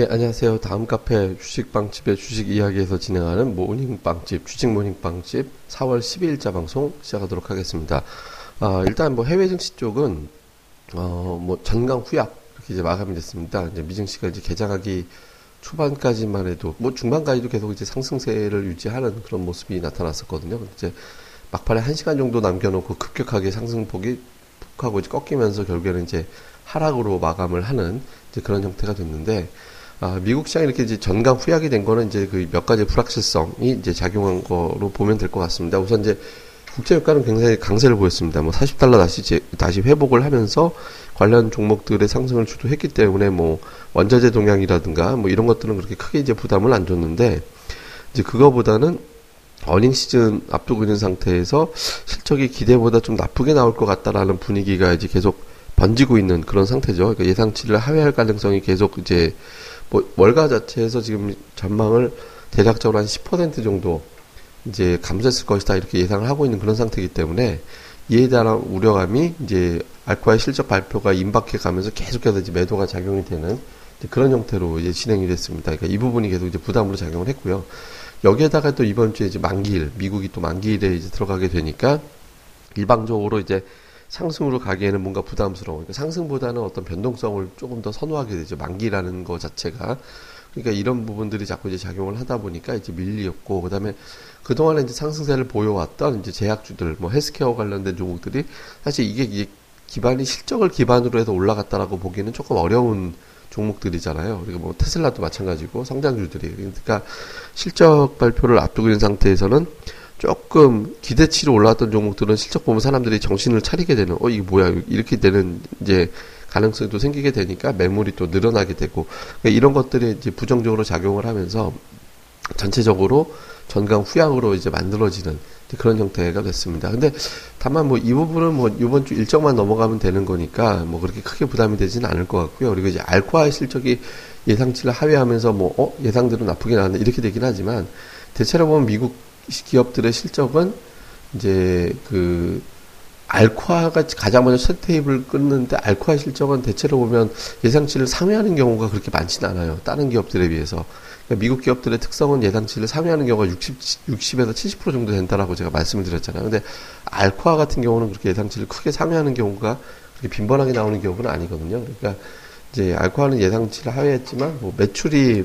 예, 안녕하세요. 다음 카페 주식빵집의 주식 이야기에서 진행하는 모닝빵집, 주식 모닝빵집 4월 12일자 방송 시작하도록 하겠습니다. 아, 일단 뭐 해외 증시 쪽은, 어, 뭐 전강 후약, 이렇게 이제 마감이 됐습니다. 이제 미증시가 이제 개장하기 초반까지만 해도, 뭐 중반까지도 계속 이제 상승세를 유지하는 그런 모습이 나타났었거든요. 이제 막판에 1시간 정도 남겨놓고 급격하게 상승폭이 푹 하고 이제 꺾이면서 결국에는 이제 하락으로 마감을 하는 이제 그런 형태가 됐는데, 아, 미국 시장이 이렇게 이제 전강 후약이 된 거는 이제 그 몇 가지 불확실성이 이제 작용한 거로 보면 될 것 같습니다. 우선 이제 국제 유가는 굉장히 강세를 보였습니다. 뭐 40달러 다시 이제 다시 회복을 하면서 관련 종목들의 상승을 주도했기 때문에 뭐 원자재 동향이라든가 뭐 이런 것들은 그렇게 크게 이제 부담을 안 줬는데 이제 그거보다는 어닝 시즌 앞두고 있는 상태에서 실적이 기대보다 좀 나쁘게 나올 것 같다라는 분위기가 이제 계속 번지고 있는 그런 상태죠. 그러니까 예상치를 하회할 가능성이 계속 이제 뭐 월가 자체에서 지금 전망을 대략적으로 한 10% 정도 이제 감소했을 것이다 이렇게 예상을 하고 있는 그런 상태이기 때문에 이에 대한 우려감이 이제 알코아의 실적 발표가 임박해 가면서 계속해서 이제 매도가 작용이 되는 그런 형태로 이제 진행이 됐습니다. 그러니까 이 부분이 계속 이제 부담으로 작용을 했고요. 여기에다가 또 이번 주에 이제 만기일, 미국이 또 만기일에 이제 들어가게 되니까 일방적으로 이제 상승으로 가기에는 뭔가 부담스러워. 그러니까 상승보다는 어떤 변동성을 조금 더 선호하게 되죠. 만기라는 거 자체가. 그러니까 이런 부분들이 자꾸 이제 작용을 하다 보니까 이제 밀리였고, 그 다음에 그동안에 이제 상승세를 보여왔던 이제 제약주들, 뭐 헬스케어 관련된 종목들이 사실 이게, 이게 기반이 실적을 기반으로 해서 올라갔다라고 보기에는 조금 어려운 종목들이잖아요. 그리고 뭐 테슬라도 마찬가지고 성장주들이. 그러니까 실적 발표를 앞두고 있는 상태에서는 조금 기대치로 올라왔던 종목들은 실적 보면 사람들이 정신을 차리게 되는 어 이게 뭐야 이렇게 되는 이제 가능성도 생기게 되니까 매물이 또 늘어나게 되고 그러니까 이런 것들이 이제 부정적으로 작용을 하면서 전체적으로 전강 후양으로 이제 만들어지는 그런 형태가 됐습니다. 근데 다만 뭐 이 부분은 뭐 이번 주 일정만 넘어가면 되는 거니까 뭐 그렇게 크게 부담이 되지는 않을 것 같고요. 그리고 이제 알코아의 실적이 예상치를 하회하면서 뭐 어, 예상대로 나쁘게 나왔네 이렇게 되긴 하지만 대체로 보면 미국 기업들의 실적은 이제 그 알코아가 가장 먼저 첫 테이블 끊는데 알코아 실적은 대체로 보면 예상치를 상회하는 경우가 그렇게 많지는 않아요. 다른 기업들에 비해서. 그러니까 미국 기업들의 특성은 예상치를 상회하는 경우가 60, 60에서 70% 정도 된다라고 제가 말씀을 드렸잖아요. 근데 알코아 같은 경우는 그렇게 예상치를 크게 상회하는 경우가 그렇게 빈번하게 나오는 경우는 아니거든요. 그러니까 이제 알코아는 예상치를 하회했지만 뭐 매출이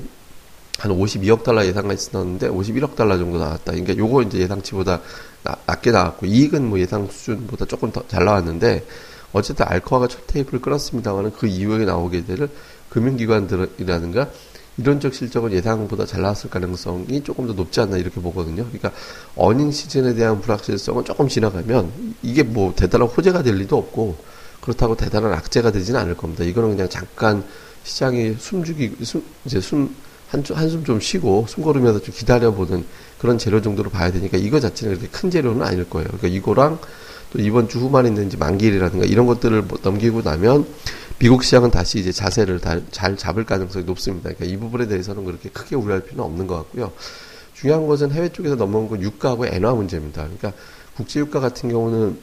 한 52억 달러 예상했었는데 51억 달러 정도 나왔다. 그러니까 요거 이제 예상치보다 나, 낮게 나왔고 이익은 뭐 예상 수준보다 조금 더 잘 나왔는데 어쨌든 알코아가 첫 테이프를 끊었습니다만은 그 이후에 나오게 될 금융기관들이라든가 이론적 실적은 예상보다 잘 나왔을 가능성이 조금 더 높지 않나 이렇게 보거든요. 그러니까 어닝 시즌에 대한 불확실성은 조금 지나가면 이게 뭐 대단한 호재가 될 리도 없고 그렇다고 대단한 악재가 되지는 않을 겁니다. 이거는 그냥 잠깐 시장이 숨죽이 숨 이제 숨 한숨 한숨 좀 쉬고 숨 고르면서 좀 기다려보는 그런 재료 정도로 봐야 되니까 이거 자체는 그렇게 큰 재료는 아닐 거예요. 그러니까 이거랑 또 이번 주 후반에 있는 이제 만기일이라든가 이런 것들을 뭐 넘기고 나면 미국 시장은 다시 이제 자세를 다 잘 잡을 가능성이 높습니다. 그러니까 이 부분에 대해서는 그렇게 크게 우려할 필요는 없는 것 같고요. 중요한 것은 해외 쪽에서 넘어온 건 유가하고 엔화 문제입니다. 그러니까 국제 유가 같은 경우는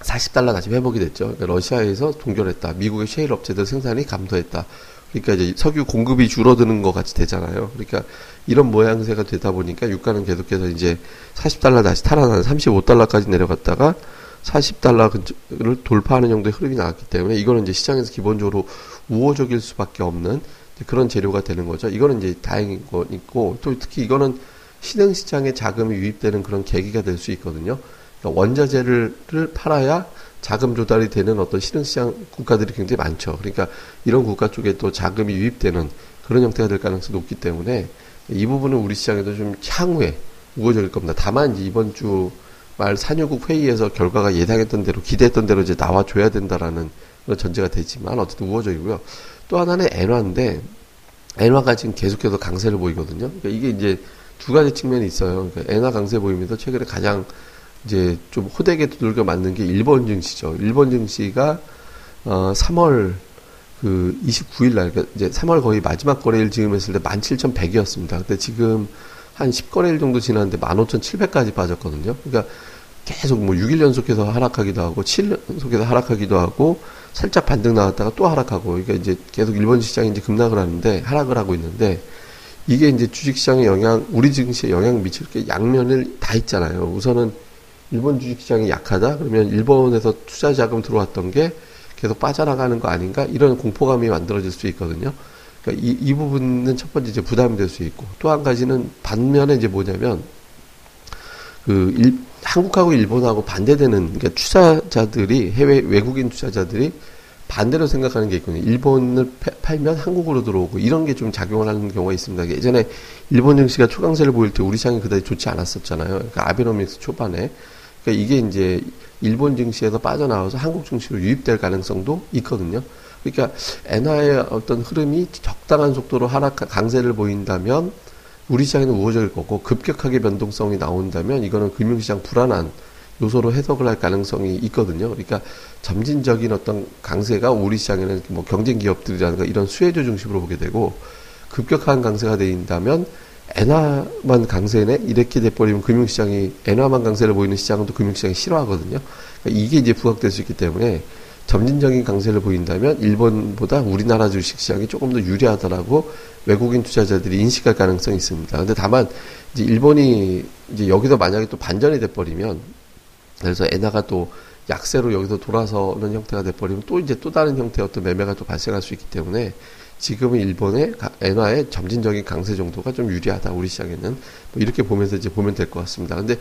40달러 다시 회복이 됐죠. 그러니까 러시아에서 동결했다. 미국의 셰일 업체들 생산이 감소했다. 그러니까 이제 석유 공급이 줄어드는 것 같이 되잖아요. 그러니까 이런 모양새가 되다 보니까 유가는 계속해서 이제 40달러 다시 탈환한 35달러까지 내려갔다가 40달러를 돌파하는 정도의 흐름이 나왔기 때문에 이거는 이제 시장에서 기본적으로 우호적일 수밖에 없는 그런 재료가 되는 거죠. 이거는 이제 다행인 거 있고 또 특히 이거는 신흥 시장에 자금이 유입되는 그런 계기가 될 수 있거든요. 그러니까 원자재를 팔아야 자금 조달이 되는 어떤 신흥시장 국가들이 굉장히 많죠. 그러니까 이런 국가 쪽에 또 자금이 유입되는 그런 형태가 될 가능성이 높기 때문에 이 부분은 우리 시장에도 좀 향후에 우호적일 겁니다. 다만 이번 주 말 산유국 회의에서 결과가 예상했던 대로 기대했던 대로 이제 나와줘야 된다라는 그런 전제가 되지만 어쨌든 우호적이고요. 또 하나는 엔화인데 엔화가 지금 계속해서 강세를 보이거든요. 그러니까 이게 이제 두 가지 측면이 있어요. 그러니까 엔화 강세 보이면서 최근에 가장 이제 좀 호되게 두들겨 맞는 게 일본 증시죠. 일본 증시가 어 3월 그 29일 날 그러니까 이제 3월 거의 마지막 거래일 지금 했을 때 17,100이었습니다. 근데 지금 한 10거래일 정도 지났는데 15,700까지 빠졌거든요. 그러니까 계속 뭐 6일 연속해서 하락하기도 하고 7일 연속해서 하락하기도 하고 살짝 반등 나왔다가 또 하락하고 그러니까 이제 계속 일본 시장이 이제 급락을 하는데 하락을 하고 있는데 이게 이제 주식 시장에 영향 우리 증시에 영향 미칠 게 양면을 다 있잖아요. 우선은 일본 주식시장이 약하다 그러면 일본에서 투자 자금 들어왔던 게 계속 빠져나가는 거 아닌가 이런 공포감이 만들어질 수 있거든요. 그러니까 이, 이 부분은 첫 번째 이제 부담이 될 수 있고 또 한 가지는 반면에 이제 뭐냐면 그 일, 한국하고 일본하고 반대되는 그러니까 투자자들이 해외 외국인 투자자들이 반대로 생각하는 게 있거든요. 일본을 팔면 한국으로 들어오고 이런 게 좀 작용을 하는 경우가 있습니다. 예전에 일본 증시가 초강세를 보일 때 우리 시장이 그다지 좋지 않았었잖아요. 그러니까 아베노믹스 초반에 그러니까 이게 이제 일본 증시에서 빠져나와서 한국 증시로 유입될 가능성도 있거든요. 그러니까 엔화의 어떤 흐름이 적당한 속도로 하락 강세를 보인다면 우리 시장에는 우호적일 거고 급격하게 변동성이 나온다면 이거는 금융시장 불안한 요소로 해석을 할 가능성이 있거든요. 그러니까 점진적인 어떤 강세가 우리 시장에는 뭐 경쟁 기업들이라든가 이런 수혜주 중심으로 보게 되고 급격한 강세가 되인다면 엔화만 강세네 이렇게 돼버리면 금융시장이 엔화만 강세를 보이는 시장은 또 금융시장이 싫어하거든요. 그러니까 이게 이제 부각될 수 있기 때문에 점진적인 강세를 보인다면 일본보다 우리나라 주식시장이 조금 더 유리하다라고 외국인 투자자들이 인식할 가능성이 있습니다. 근데 다만 이제 일본이 이제 여기서 만약에 또 반전이 돼버리면 그래서 엔화가 또 약세로 여기서 돌아서는 형태가 돼버리면 또 이제 또 다른 형태의 어떤 매매가 또 발생할 수 있기 때문에 지금은 일본의 엔화의 점진적인 강세 정도가 좀 유리하다 우리 시장에는 뭐 이렇게 보면서 이제 보면 될 것 같습니다. 근데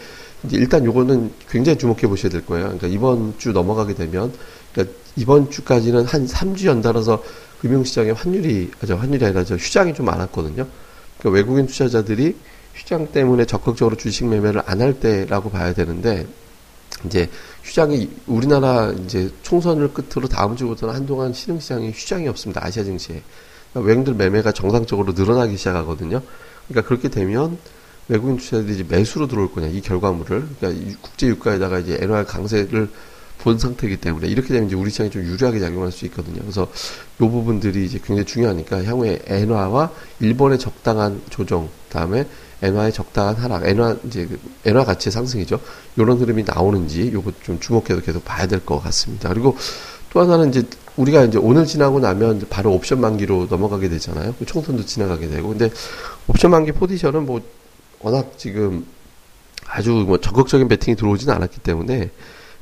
일단 요거는 굉장히 주목해 보셔야 될 거예요. 그러니까 이번 주 넘어가게 되면 그러니까 이번 주까지는 한 3주 연달아서 금융시장의 환율이 아저 환율이 아니라 저 휴장이 좀 많았거든요. 그러니까 외국인 투자자들이 휴장 때문에 적극적으로 주식 매매를 안 할 때라고 봐야 되는데 이제 휴장이 우리나라 이제 총선을 끝으로 다음 주부터는 한동안 신흥시장이 휴장이 없습니다. 아시아 증시에. 그러니까 외국인들 매매가 정상적으로 늘어나기 시작하거든요. 그러니까 그렇게 되면 외국인 투자자들이 매수로 들어올 거냐 이 결과물을 그러니까 국제 유가에다가 이제 엔화 강세를 본 상태이기 때문에 이렇게 되면 이제 우리 시장이 좀 유리하게 작용할 수 있거든요. 그래서 요 부분들이 이제 굉장히 중요하니까 향후에 엔화와 일본의 적당한 조정, 다음에 엔화의 적당한 하락, 엔화 이제 그 엔화 가치의 상승이죠. 요런 흐름이 나오는지 요거 좀 주목해서 계속 봐야 될 것 같습니다. 그리고 또 하나는 이제 우리가 이제 오늘 지나고 나면 바로 옵션 만기로 넘어가게 되잖아요. 그 총선도 지나가게 되고. 근데 옵션 만기 포지션은 뭐 워낙 지금 아주 뭐 적극적인 베팅이 들어오지는 않았기 때문에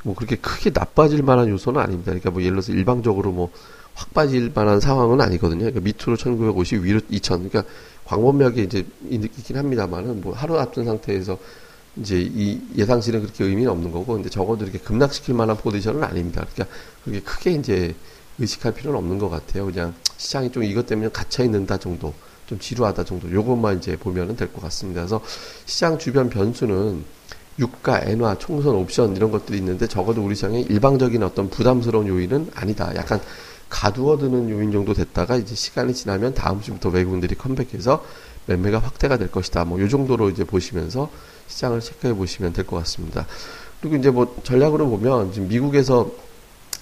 뭐 그렇게 크게 나빠질 만한 요소는 아닙니다. 그러니까 뭐 예를 들어서 일방적으로 뭐 확 빠질 만한 상황은 아니거든요. 그러니까 밑으로 1950, 위로 2000. 그러니까 광범위하게 이제 있긴 합니다만은 뭐 하루 앞둔 상태에서 이제 이 예상치는 그렇게 의미는 없는 거고, 근데 적어도 이렇게 급락시킬 만한 포지션은 아닙니다. 그러니까 그렇게 크게 이제 의식할 필요는 없는 것 같아요. 그냥 시장이 좀 이것 때문에 갇혀 있는다 정도, 좀 지루하다 정도, 요것만 이제 보면은 될 것 같습니다. 그래서 시장 주변 변수는 유가, 엔화, 총선, 옵션 이런 것들이 있는데 적어도 우리 시장에 일방적인 어떤 부담스러운 요인은 아니다. 약간 가두어드는 요인 정도 됐다가 이제 시간이 지나면 다음 주부터 외국인들이 컴백해서 매매가 확대가 될 것이다. 뭐 요 정도로 이제 보시면서 시장을 체크해 보시면 될 것 같습니다. 그리고 이제 뭐 전략으로 보면 지금 미국에서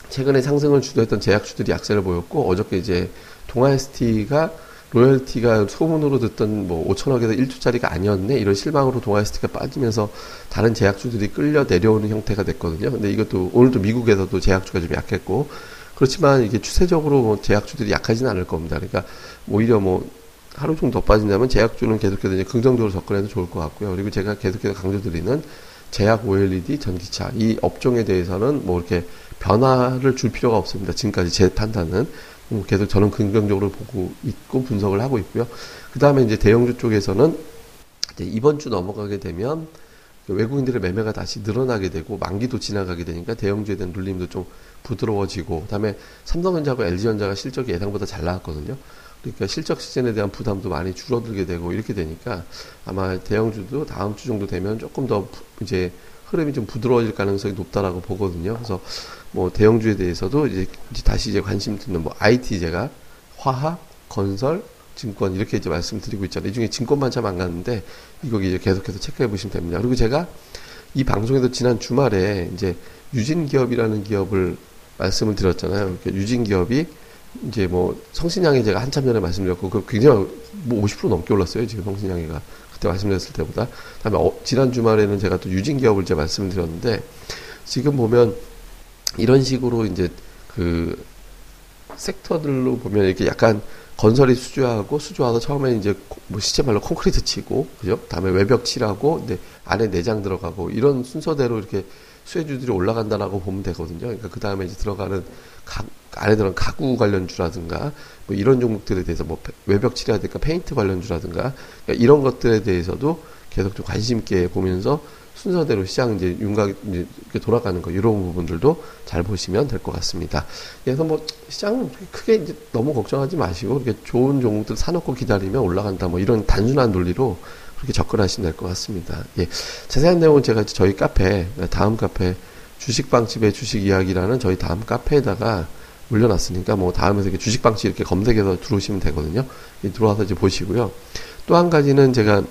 최근에 상승을 주도했던 제약주들이 약세를 보였고 어저께 이제 동아ST가 로열티가 소문으로 듣던 뭐 5천억에서 1조짜리가 아니었네 이런 실망으로 동아에스티가 빠지면서 다른 제약주들이 끌려 내려오는 형태가 됐거든요. 근데 이것도 오늘도 미국에서도 제약주가 좀 약했고 그렇지만 이게 추세적으로 뭐 제약주들이 약하지는 않을 겁니다. 그러니까 오히려 뭐 하루 정도 더 빠진다면 제약주는 계속해서 이제 긍정적으로 접근해도 좋을 것 같고요. 그리고 제가 계속해서 강조드리는 제약 OLED 전기차 이 업종에 대해서는 뭐 이렇게 변화를 줄 필요가 없습니다. 지금까지 제 판단은 뭐 계속 저는 긍정적으로 보고 있고 분석을 하고 있고요. 그 다음에 이제 대형주 쪽에서는 이제 이번 주 넘어가게 되면 외국인들의 매매가 다시 늘어나게 되고 만기도 지나가게 되니까 대형주에 대한 눌림도 좀 부드러워지고 그다음에 삼성전자하고 LG전자가 실적이 예상보다 잘 나왔거든요. 그러니까 실적 시즌에 대한 부담도 많이 줄어들게 되고 이렇게 되니까 아마 대형주도 다음 주 정도 되면 조금 더 이제 흐름이 좀 부드러워질 가능성이 높다라고 보거든요. 그래서 뭐 대형주에 대해서도 이제, 다시 이제 관심 듣는 뭐 IT 제가 화학, 건설, 증권 이렇게 이제 말씀드리고 있잖아요. 이 중에 증권만 참 안 갔는데 이거 이제 계속해서 체크해 보시면 됩니다. 그리고 제가 이 방송에도 지난 주말에 이제 유진 기업이라는 기업을 말씀을 드렸잖아요. 그러니까 유진 기업이 이제 뭐 성신양이 제가 한참 전에 말씀드렸고 그 굉장히 뭐 50% 넘게 올랐어요. 지금 성신양이가 그때 말씀드렸을 때보다. 다음에 어, 지난 주말에는 제가 또 유진 기업을 제가 말씀드렸는데 지금 보면 이런 식으로 이제 그 섹터들로 보면 이렇게 약간 건설이 수주하고 수주하고 처음에 이제 뭐 시체 말로 콘크리트 치고 그죠? 다음에 외벽 칠하고 근데 안에 내장 들어가고 이런 순서대로 이렇게 수혜주들이 올라간다라고 보면 되거든요. 그러니까 그 다음에 이제 들어가는 가, 안에 들어간 가구 관련주라든가 뭐 이런 종목들에 대해서 뭐 외벽 칠해야 될까 페인트 관련주라든가 그러니까 이런 것들에 대해서도 계속 좀 관심 있게 보면서 순서대로 시장 이제 윤곽 이제 돌아가는 거 이런 부분들도 잘 보시면 될 것 같습니다. 그래서 뭐 시장은 크게 이제 너무 걱정하지 마시고 이렇게 좋은 종목들 사놓고 기다리면 올라간다 뭐 이런 단순한 논리로 그렇게 접근하시면 될 것 같습니다. 예. 자세한 내용은 제가 저희 카페 다음 카페 주식방집의 주식 이야기라는 저희 다음 카페에다가 올려놨으니까 뭐 다음에서 이렇게 주식방집 이렇게 검색해서 들어오시면 되거든요. 예, 들어와서 이제 보시고요. 또 한 가지는 제가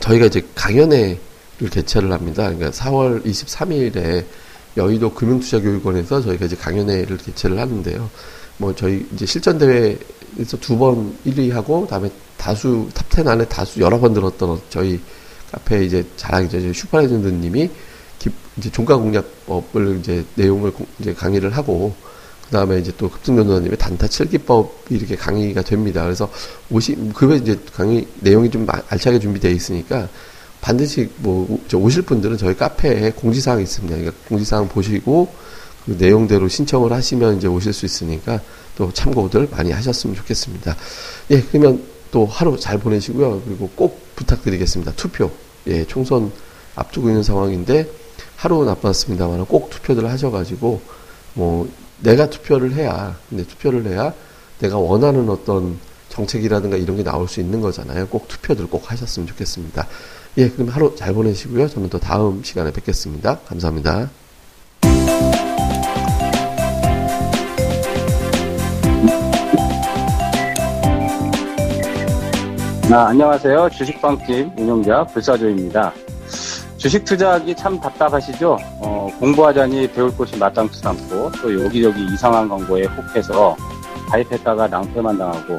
저희가 이제 강연회 개최를 합니다. 그러니까 4월 23일에 여의도 금융투자교육원에서 저희가 이제 강연회를 개최를 하는데요. 뭐 저희 이제 실전 대회에서 두 번 1위하고 다음에 다수 top 10 안에 다수 여러 번 들었던 저희 카페 이제 자랑이죠. 슈퍼레전드님이 이제 종가 공략법을 이제 내용을 이제 강의를 하고 그 다음에 이제 또 급등전도사님의 단타 7기법이 이렇게 강의가 됩니다. 그래서 오시 그게 이제 강의 내용이 좀 알차게 준비되어 있으니까 반드시 뭐 오실 분들은 저희 카페에 공지사항이 있습니다. 그러니까 공지사항 보시고 그 내용대로 신청을 하시면 이제 오실 수 있으니까 또 참고들 많이 하셨으면 좋겠습니다. 예, 그러면 또 하루 잘 보내시고요. 그리고 꼭 부탁드리겠습니다. 투표. 예, 총선 앞두고 있는 상황인데 하루 나빴습니다만 꼭 투표들 하셔가지고 뭐 내가 투표를 해야 근데 투표를 해야 내가 원하는 어떤 정책이라든가 이런 게 나올 수 있는 거잖아요. 꼭 투표들 꼭 하셨으면 좋겠습니다. 예, 그럼 하루 잘 보내시고요. 저는 또 다음 시간에 뵙겠습니다. 감사합니다. 아, 안녕하세요. 주식방집 운영자 불사조입니다. 주식 투자하기 참 답답하시죠? 어, 공부하자니 배울 곳이 마땅치 않고 또 여기저기 이상한 광고에 혹해서 가입했다가 낭패만 당하고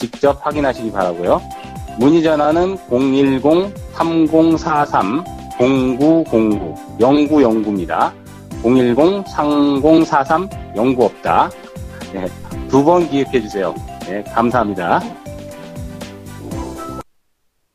직접 확인하시기 바라고요. 문의 전화는 010-3043-0909 0909입니다. 010-3043-09없다. 네, 두번 기획해 주세요. 네, 감사합니다.